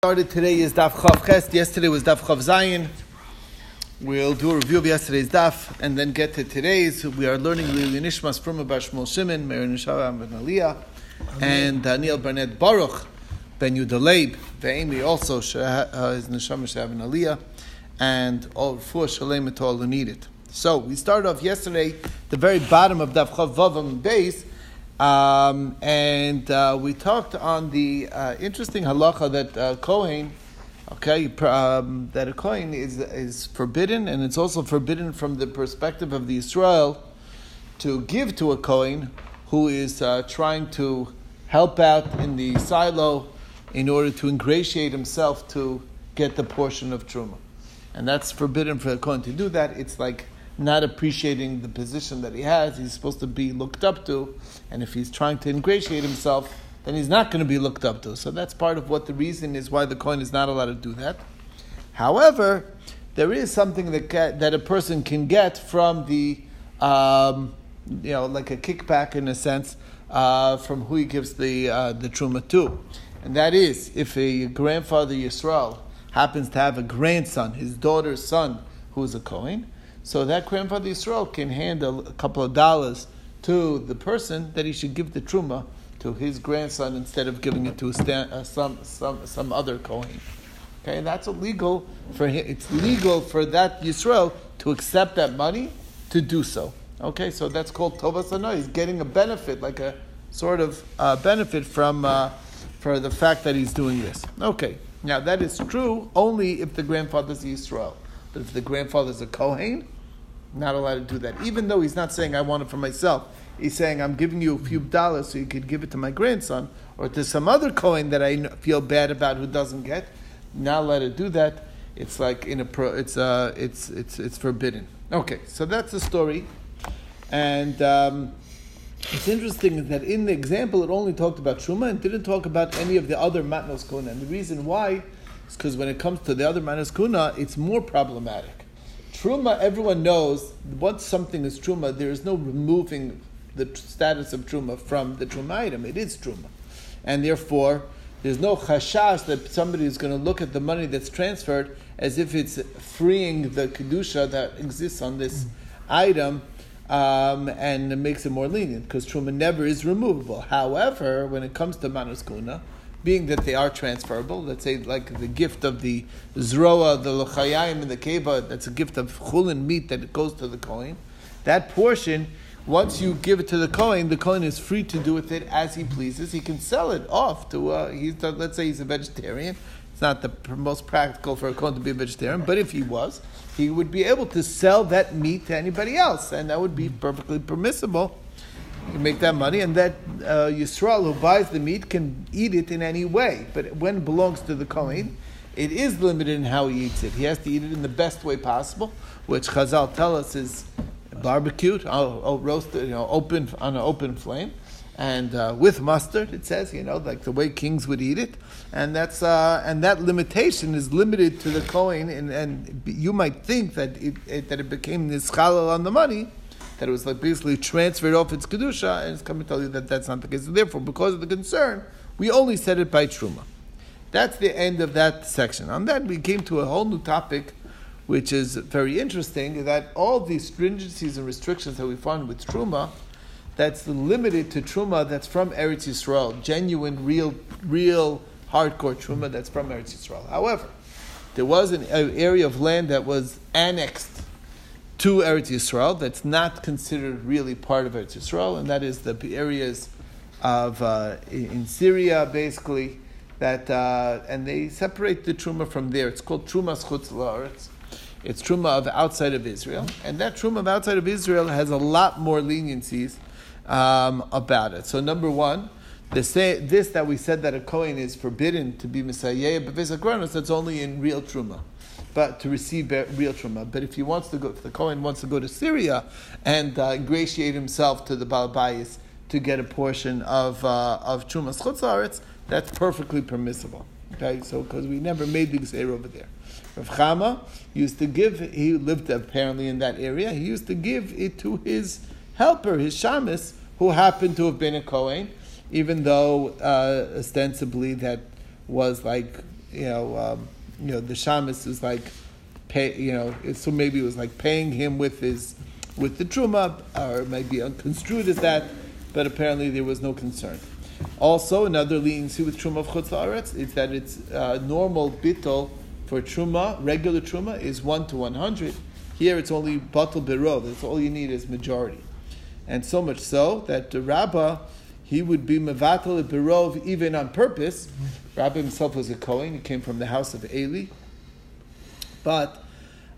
started today is Daf Chav Ches. Yesterday was Daf Chav. We'll do a review of yesterday's Daf and then get to today's. We are learning L'ilui Nishmas from Abash Shmuel Shimon, Meir Nishava Ben Aliyah, and Daniel Barnett Baruch, Ben Yudaleib, Ve'emi also, uh, his Neshama Ben Aliyah, and all four Shalem to all who need it. So we started off yesterday, the very bottom of Daf Chav Vavam base, um, and uh, we talked on the uh, interesting halacha that uh, Kohen, okay, um, that a Kohen is, is forbidden, and it's also forbidden from the perspective of the Israel to give to a Kohen who is uh, trying to help out in the silo in order to ingratiate himself to get the portion of Truma. And that's forbidden for a Kohen to do that. It's like not appreciating the position that he has. He's supposed to be looked up to, and if he's trying to ingratiate himself, then he's not going to be looked up to. So that's part of what the reason is why the Kohen is not allowed to do that. However, there is something that that a person can get from the, um, you know, like a kickback in a sense, uh, from who he gives the uh, the truma to, and that is if a grandfather Yisrael happens to have a grandson, his daughter's son, who is a Kohen so that grandfather Yisrael can hand a, a, couple of dollars to the person that he should give the truma to his grandson instead of giving it to uh, some, some, some other Kohen. Okay, that's illegal for him. It's legal for that Yisrael to accept that money to do so. Okay, so that's called tovas hanah. He's getting a benefit, like a sort of uh, benefit from uh, for the fact that he's doing this. Okay, now that is true only if the grandfather's Yisrael. But if the grandfather's a Kohen, not allowed to do that. Even though he's not saying I want it for myself. He's saying I'm giving you a few dollars so you could give it to my grandson or to some other Kohen that I feel bad about who doesn't get. Not allowed to do that. It's like in a pro. It's uh. It's it's it's forbidden. Okay, so that's the story, and. Um, it's interesting that in the example it only talked about Truma and didn't talk about any of the other Matnos Kuna. And the reason why is because when it comes to the other Matnos Kuna, it's more problematic. Truma, everyone knows once something is Truma, there is no removing the status of Truma from the Truma item. It is Truma. And therefore, there's no chashash that somebody is going to look at the money that's transferred as if it's freeing the kedusha that exists on this item um, and makes it more lenient because truma never is removable. However, when it comes to manuskuna, being that they are transferable. Let's say like the gift of the zroa, the lechayim, and the keva, that's a gift of chulin meat that goes to the kohen. That portion, once you give it to the kohen, the kohen is free to do with it as he pleases. He can sell it off to, uh, he's, let's say he's a vegetarian. It's not the most practical for a kohen to be a vegetarian, but if he was, he would be able to sell that meat to anybody else, and that would be perfectly permissible you make that money, and that uh, Yisrael who buys the meat can eat it in any way. But when it belongs to the Kohen, it is limited in how he eats it. He has to eat it in the best way possible, which Chazal tell us is barbecued, oh, roasted, you know, open on an open flame, and uh, with mustard. It says, you know, like the way kings would eat it, and that's uh, and that limitation is limited to the Kohen. And, and you might think that it, it that it became this chalal on the money that it was like basically transferred off its kedusha, and it's coming to tell you that that's not the case. therefore, because of the concern, we only said it by truma. That's the end of that section. On that, we came to a whole new topic, which is very interesting. That all these stringencies and restrictions that we find with truma, that's limited to truma that's from Eretz Yisrael, genuine, real, real hardcore truma that's from Eretz Yisrael. However, there was an area of land that was annexed to Eretz Yisrael that's not considered really part of Eretz Yisrael, and that is the areas of uh, in Syria, basically. That uh, and they separate the truma from there. It's called truma chutz laaretz. It's truma of outside of Israel, and that truma of outside of Israel has a lot more leniencies um, about it. So number one, this, this that we said that a Kohen is forbidden to be mesayea, but that's only in real truma but to receive real truma. But if he wants to go, if the Kohen wants to go to Syria and uh, ingratiate himself to the Balabayas to get a portion of uh, of trumas chutzaretz, that's perfectly permissible. Okay, so because we never made the gzeir over there. Rav Chama used to give. He lived apparently in that area. He used to give it to his helper, his shamus, who happened to have been a Kohen, even though uh, ostensibly that was like you know, um, you know, the shamus was like, pay, you know, so maybe it was like paying him with his, with the truma, or it might be unconstrued as that, but apparently there was no concern. Also, another leniency with truma of chutz is that it's uh, normal bittel for truma, regular truma is one to one hundred. Here it's only batal berov. That's all you need is majority, and so much so that the rabbah he would be mevatel berov even on purpose. Rabbi himself was a Kohen. He came from the house of Eli. But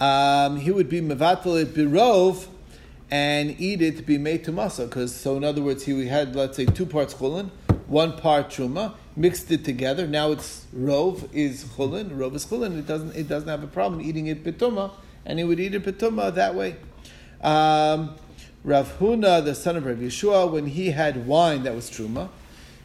um, he would be mevatel berov and eat it to be made to masa. Because so, in other words, he had let's say two parts chulin, one part truma, mixed it together. Now it's rov is chulin, rov is chulin. It doesn't it doesn't have a problem eating it betuma, and he would eat it betuma that way. Um, Rav Huna, the son of Rav Yehoshua, when he had wine that was truma,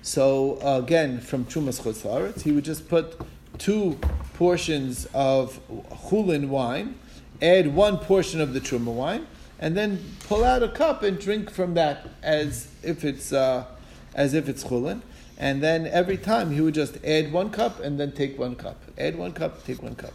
so uh, again from trumas chutz he would just put two portions of chulin wine, add one portion of the truma wine, and then pull out a cup and drink from that as if it's uh, as if it's chulin. And then every time he would just add one cup and then take one cup, add one cup, take one cup.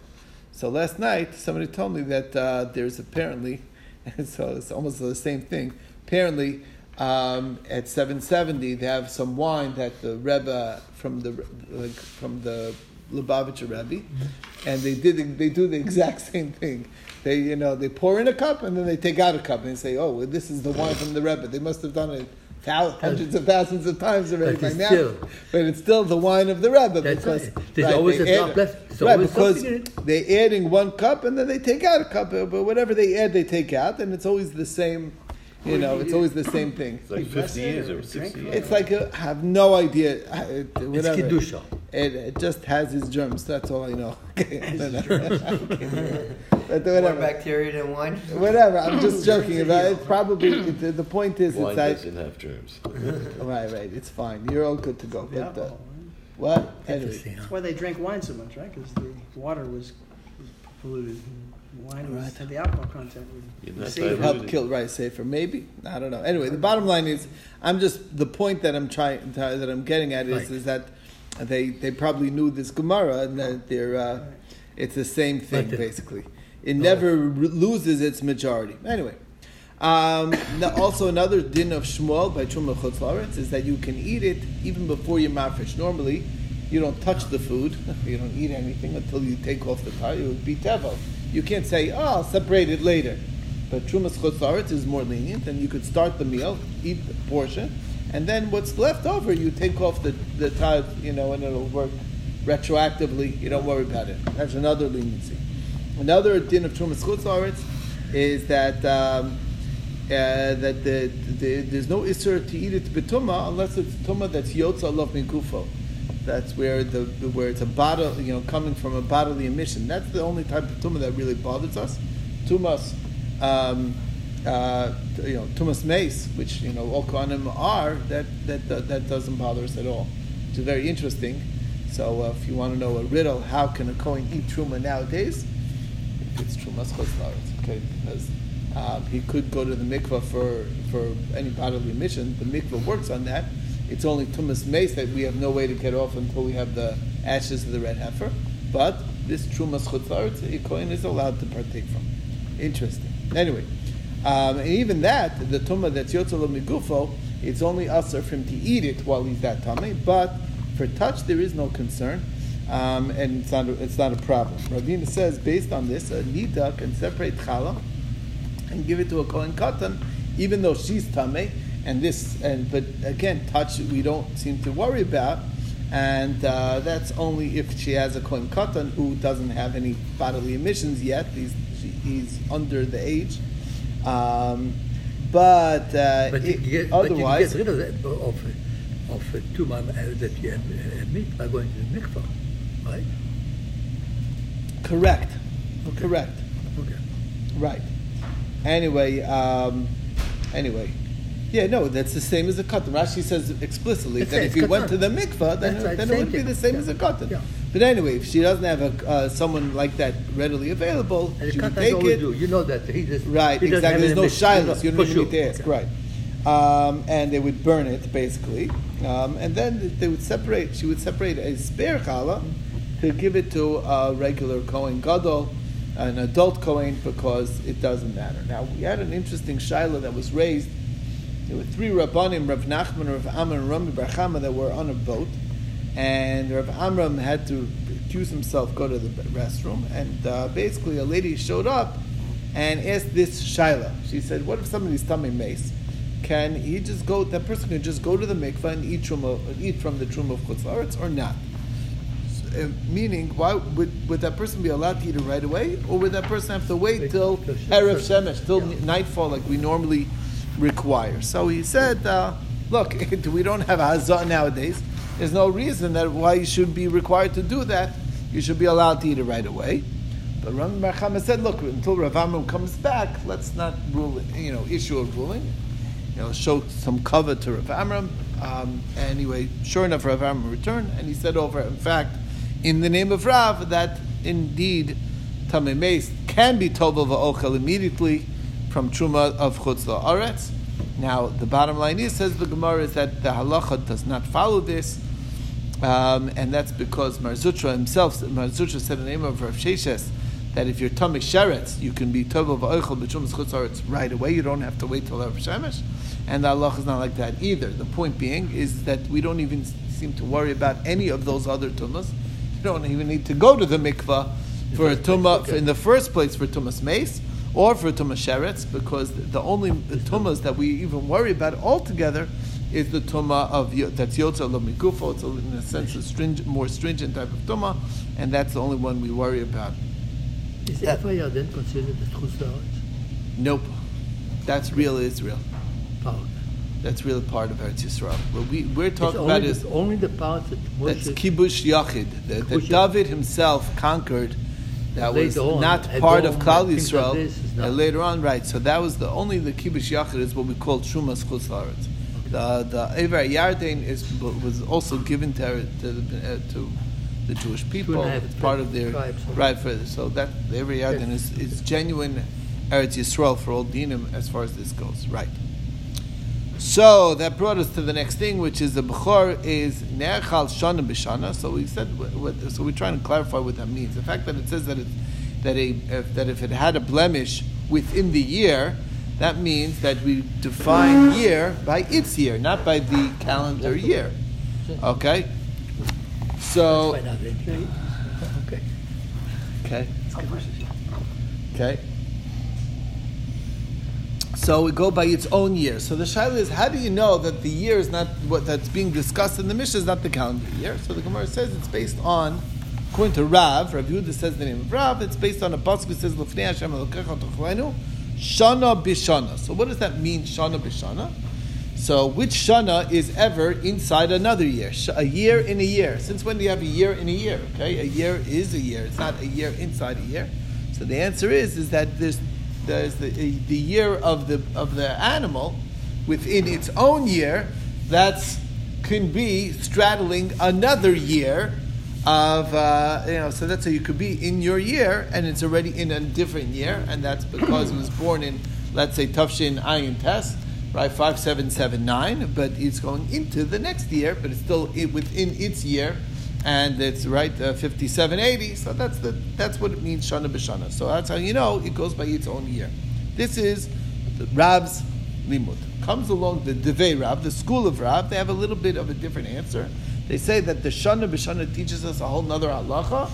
So last night somebody told me that uh, there's apparently so it's almost the same thing. Apparently, um, at 770, they have some wine that the Rebbe from the like, from the Lubavitcher Rebbe, mm-hmm. and they did they do the exact same thing. They you know they pour in a cup and then they take out a cup and they say, oh, well, this is the wine from the Rebbe. They must have done it hundreds of thousands of times already by now. Still, but it's still the wine of the Rebbe because right. there's right, always a drop left. Right, because they're adding one cup and then they take out a cup, but whatever they add, they take out, and it's always the same. You know, it's always the same thing. It's like 50 years or 60 years. It's like, a, I have no idea. It, whatever. It's Kedusha. It, it, just has its germs. That's all I know. but. More bacteria than wine. Whatever. I'm just joking about it. Probably the, the point is wine it's doesn't have germs. right, right. It's fine. You're all good to go. But, uh, what? Anyway. That's why they drank wine so much, right? Because the water was, was polluted. Wine was, had the alcohol content. Would help kill right safer. Maybe I don't know. Anyway, the bottom line is, I'm just the point that I'm trying that I'm getting at is right. is that they they probably knew this Gemara and that they're uh, it's the same thing basically. It never r- loses its majority. Anyway. Um, also, another din of Shmuel by Truma Chutz is that you can eat it even before you mafresh. Normally, you don't touch the food, you don't eat anything until you take off the tie. It would be tevel. You can't say, "Oh, I'll separate it later." But Trumas Chutz is more lenient, and you could start the meal, eat the portion, and then what's left over, you take off the the tithe, you know, and it'll work retroactively. You don't worry about it. That's another leniency. Another din of Trumas Chutz is that. Um, uh, that the, the, there's no isser to eat it betuma unless it's tuma that's yotza love mikufo. That's where the, the, where it's a bottle, you know, coming from a bodily emission. That's the only type of tuma that really bothers us. Tumas, um, uh, you know, tumas mace, which you know all kohanim are. That that that doesn't bother us at all. It's very interesting. So uh, if you want to know a riddle, how can a kohen eat truma nowadays? If it's trumas chutzaretz, okay, because um, he could go to the mikvah for, for any bodily emission. The mikvah works on that. It's only tumas mace that we have no way to get off until we have the ashes of the red heifer. But this trumas chutzaretz, a kohen is allowed to partake from. Interesting. Anyway, um, and even that, the tumah that's yotzalo migufo, it's only assur for him to eat it while he's that tummy. But for touch, there is no concern. Um, and it's not, a, it's not a problem. Ravina says, based on this, a nida can separate challah and give it to a Kohen Katan, even though she's Tameh. And this, and but again, touch we don't seem to worry about, and uh, that's only if she has a Kohen Katan who doesn't have any bodily emissions yet. He's he's under the age. Um, but, uh, but, you get, otherwise, but you get rid of that, of of uh, two uh, that you emit by going to the mikvah, right? Correct. Okay. Correct. Okay. Right. Anyway, um, anyway. Yeah, no, that's the same as a cotton. Rashi says explicitly it's that if you went to the mikvah, then, right, then it would be the same yeah. as a cotton. Yeah. But anyway, if she doesn't have a, uh, someone like that readily available, and she would take it. Do. You know that he just right. He exactly. There's no shilas. You don't sure. need to ask. Okay. Right. Um, and they would burn it basically, um, and then they would separate. She would separate a spare challah to give it to a regular Kohen Gadol, an adult Kohen, because it doesn't matter. Now, we had an interesting Shiloh that was raised. There were three Rabbanim, Rav Nachman, Rav Amram, and Rami Bar Chama, that were on a boat. And Rav Amram had to excuse himself, go to the restroom. And uh, basically, a lady showed up and asked this Shiloh. She said, What if somebody's tamei mace? Can he just go, that person can just go to the mikvah and eat, truma, eat from the truma of Chutz or not? Uh, meaning, why would, would that person be allowed to eat it right away, or would that person have to wait till erev shemesh, till nightfall, like we normally require? So he said, uh, "Look, we don't have hazah nowadays. There's no reason that why you should be required to do that. You should be allowed to eat it right away." But Ram Bar said, "Look, until Rav Amram comes back, let's not rule, you know, issue a ruling. You know, show some cover to Rav Amram." Um, anyway, sure enough, Rav Amram returned, and he said over, in fact in the name of Rav that indeed Tamei can be Tovel Va'ochel immediately from Truma of Chutz La'aretz. Now, the bottom line is, says the Gemara, is that the halacha does not follow this, um, and that's because Mar Zutra himself, Mar Zutra said in the name of Rav Sheshes, that if you're Tamei Sheretz, you can be Tovel Va'ochel B'Trumas Chutz right away, you don't have to wait till Erev Shemesh, and the halacha is not like that either. The point being is that we don't even seem to worry about any of those other tumas, You don't even need to go to the mikvah for a tumah in the first place for tumas mace or for tumas sheretz because the only tumas that we even worry about altogether is the tumah of that's yotza lo mikufo. It's in a sense a stringent, more stringent type of tumah, and that's the only one we worry about. Is that why then considered the chutz Nope, that's real Israel. Oh. That's really part of Eretz Yisrael. What we, we're talking about the, is only the part that that's kibush yachid that, that David himself conquered. That was on, not part of Klal Yisrael. Like later on, right? So that was the only the kibush yachid is what we call shumas chutz okay. The the Ever Yarden is was also given to to the, uh, to the Jewish people. It's part of their tribes, right. For so that the Ever Yarden is, is genuine Eretz Yisrael for all dinim as far as this goes. Right. So that brought us to the next thing, which is the Bechor is Ne'echal Shana B'Shana. So we said, so we're trying to clarify what that means. The fact that it says that, it, that, a, if, that if it had a blemish within the year, that means that we define year by its year, not by the calendar year. Okay? So. Okay. Okay. Okay. So we go by its own year. So the shaila is, how do you know that the year is not what that's being discussed in the Mishnah is not the calendar year? So the Gemara says it's based on, according to Rav, Rav Yehuda says the name of Rav, it's based on a pasuk that says Lefnei Hashem Shana b'Shana. So what does that mean, Shana b'Shana? So which Shana is ever inside another year? A year in a year. Since when do you have a year in a year? Okay, a year is a year. It's not a year inside a year. So the answer is is that there's there's the, the year of the of the animal within its own year that's can be straddling another year of uh, you know so that's how you could be in your year and it's already in a different year and that's because it was born in let's say Tufshin Ayin Test right five seven seven nine but it's going into the next year but it's still within its year and it's right uh, 5780. So that's the that's what it means shana b'shana. So that's how you know it goes by its own year. This is Rab's limud. Comes along the Devei Rab, the school of Rab. They have a little bit of a different answer. They say that the shana b'shana teaches us a whole other halacha.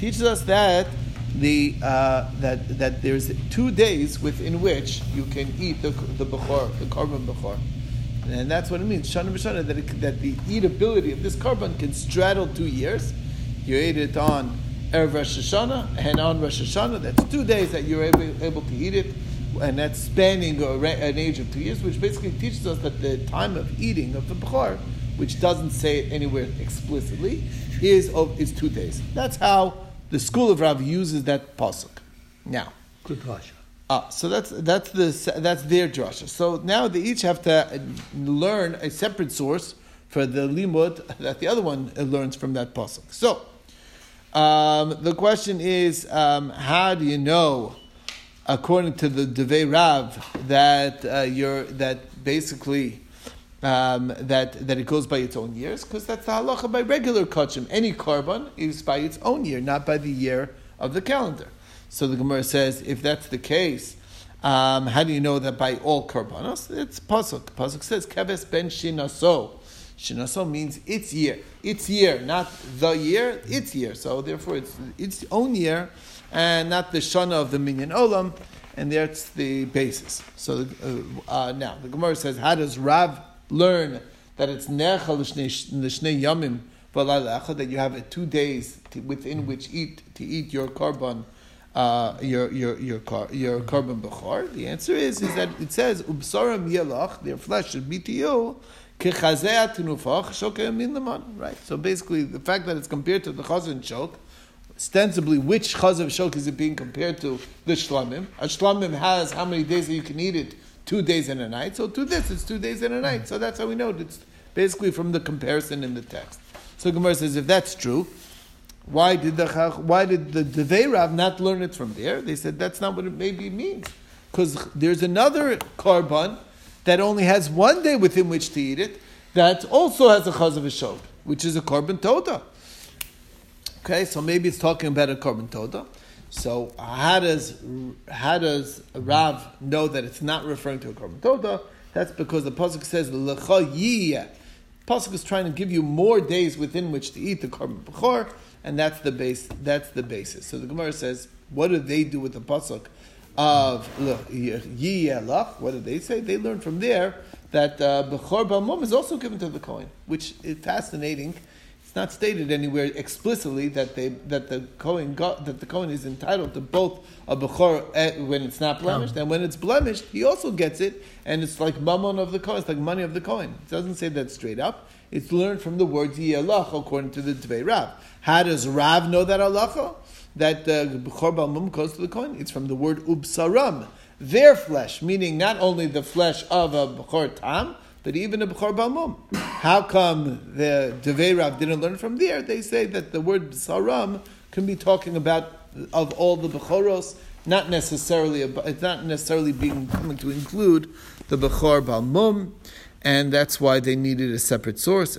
Teaches us that the uh, that that there's two days within which you can eat the the bechor, the korban bechor. And that's what it means, Shana B'Shana, that, it, that the eatability of this korban can straddle two years. You ate it on Erev Rosh Hashanah and on Rosh Hashanah. That's two days that you're able, able to eat it, and that's spanning an age of two years, which basically teaches us that the time of eating of the Bechor, which doesn't say it anywhere explicitly, is, of, is two days. That's how the school of Rav uses that pasuk. Now, Good Rasha. Ah, so that's that's the that's their drasha. So now they each have to learn a separate source for the limud that the other one learns from that pasuk. So um, the question is, um, how do you know, according to the Devei Rav, that uh, you're that basically um, that, that it goes by its own years, because that's the halacha by regular kachim. Any korban is by its own year, not by the year of the calendar. So the Gemara says, if that's the case, um, how do you know that by all korbanos? It's pasuk. Pasuk says, "Keves ben shinaso." Shinaso means its year, its year, not the year, its year. So therefore, it's its own year, and not the shana of the minyan olam, and that's the basis. So uh, uh, now the Gemara says, how does Rav learn that it's nechal l'shnei yamim that you have two days to, within which eat to eat your korban uh, your your your car, your korban bechor? The answer is is that it says ubsaram yelach, their flesh should be to you. Right. So basically, the fact that it's compared to the chazan shok, ostensibly, which chazan shok is it being compared to? The shlamim. A shlamim has how many days that you can eat it? Two days and a night. So to this, it's two days and a night. So that's how we know it's basically from the comparison in the text. So Gemara says, if that's true, why did the why did the Devei not learn it from there? They said that's not what it maybe means because there's another korban that only has one day within which to eat it that also has a chaz of a shod, which is a korban toda. Okay, so maybe it's talking about a korban toda. So how does how does Rav know that it's not referring to a korban toda? That's because the pasuk says lecha yiyah. Pasuk is trying to give you more days within which to eat the korban bechor and that's the base. That's the basis. So the Gemara says, what do they do with the pasuk of? What do they say? They learn from there that uh, bechor balmum is also given to the Kohen, which is fascinating. It's not stated anywhere explicitly that they that the Kohen got, that the Kohen is entitled to both a bechor when it's not blemished and when it's blemished, he also gets it, and it's like mammon of the Kohen, it's like money of the Kohen. It doesn't say that straight up. It's learned from the words yiyelach according to the Devei Rav. How does Rav know that halacha? That uh, Bechor Balmum goes to the Kohen? It's from the word ubsaram, their flesh, meaning not only the flesh of a Bechor Tam, but even a Bechor Balmum. How come the Devei Rav didn't learn from there? They say that the word Saram can be talking about of all the Bechoros, not necessarily, it's not necessarily being coming to include the Bechor Balmum, and that's why they needed a separate source.